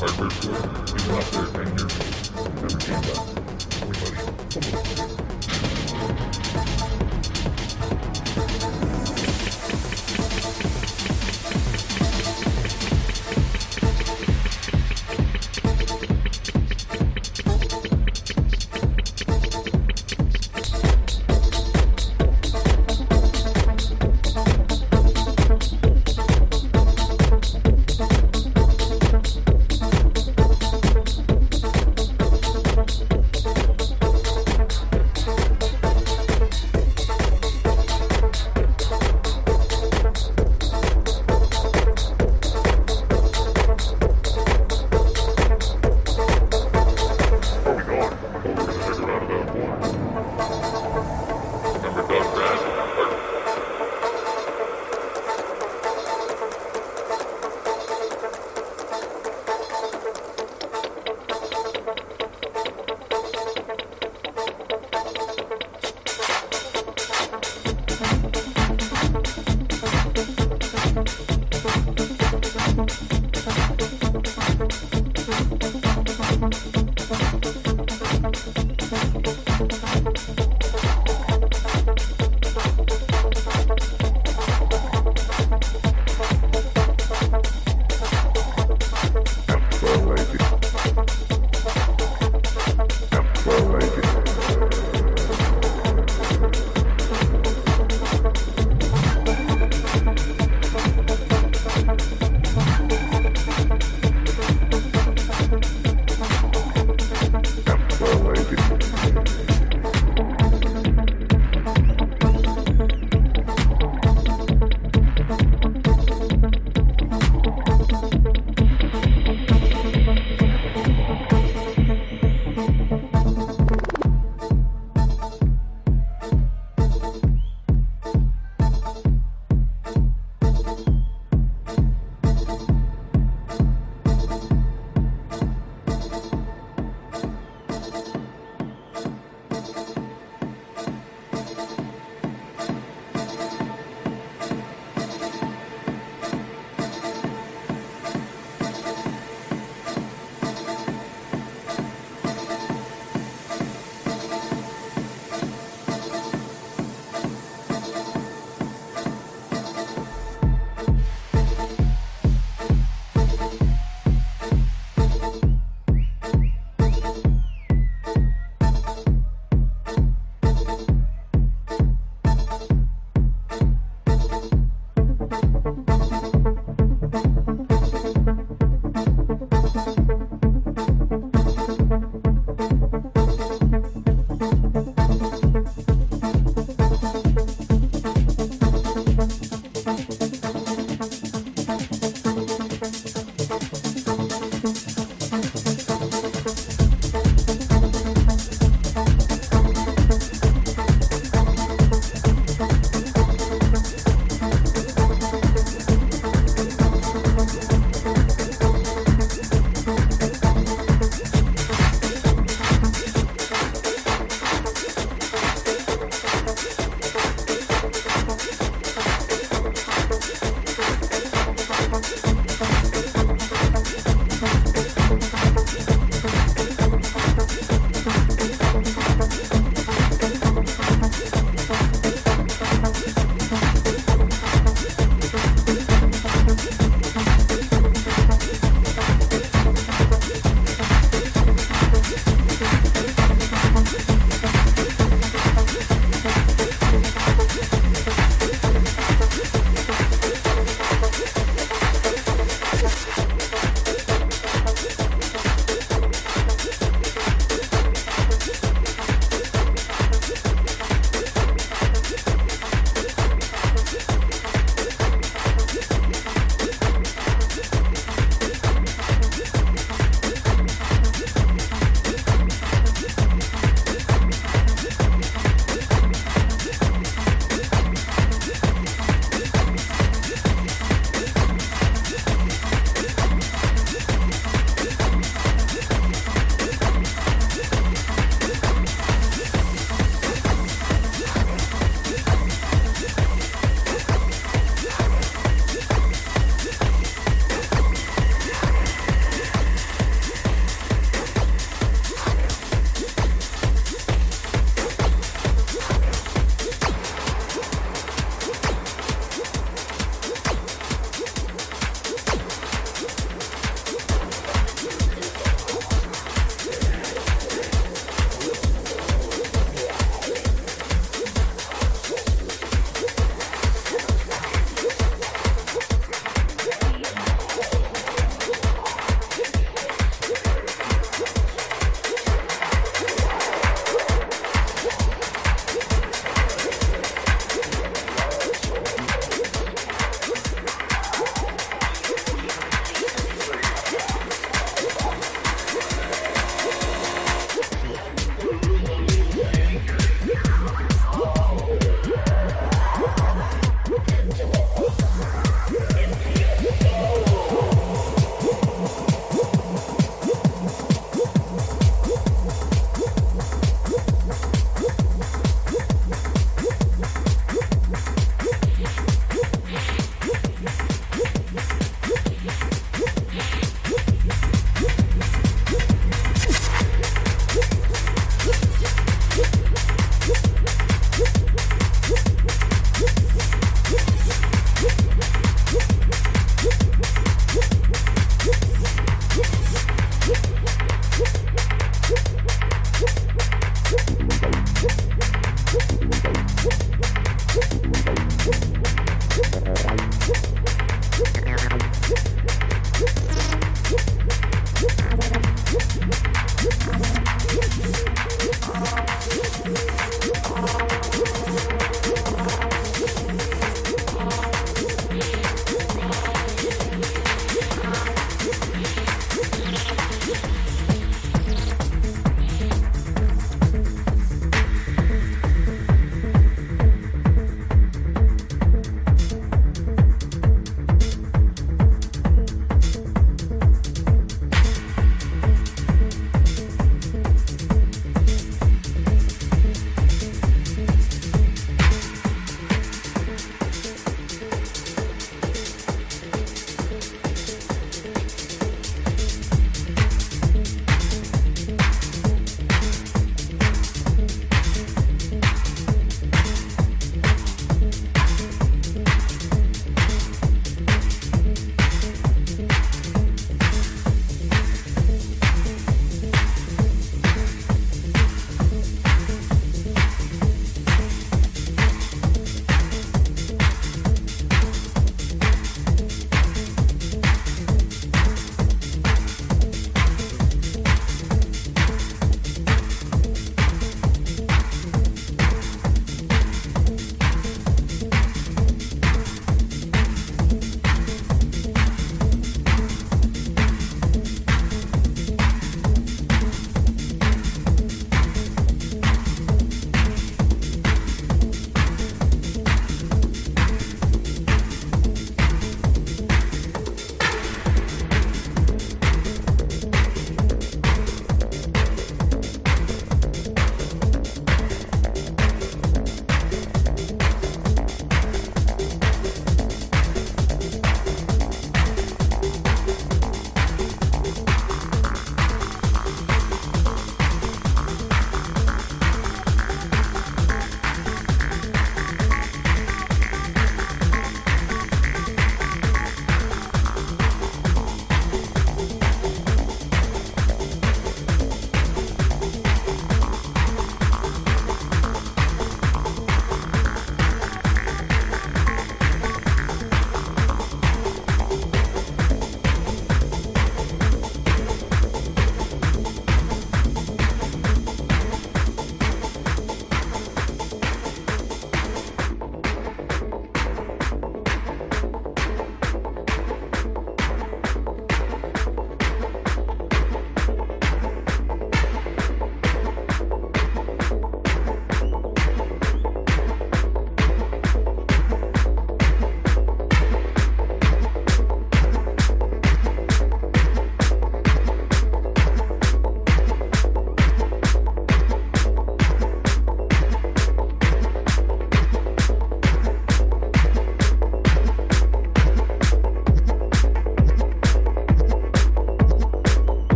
hardware store? He left up there 10 years ago. Never came back.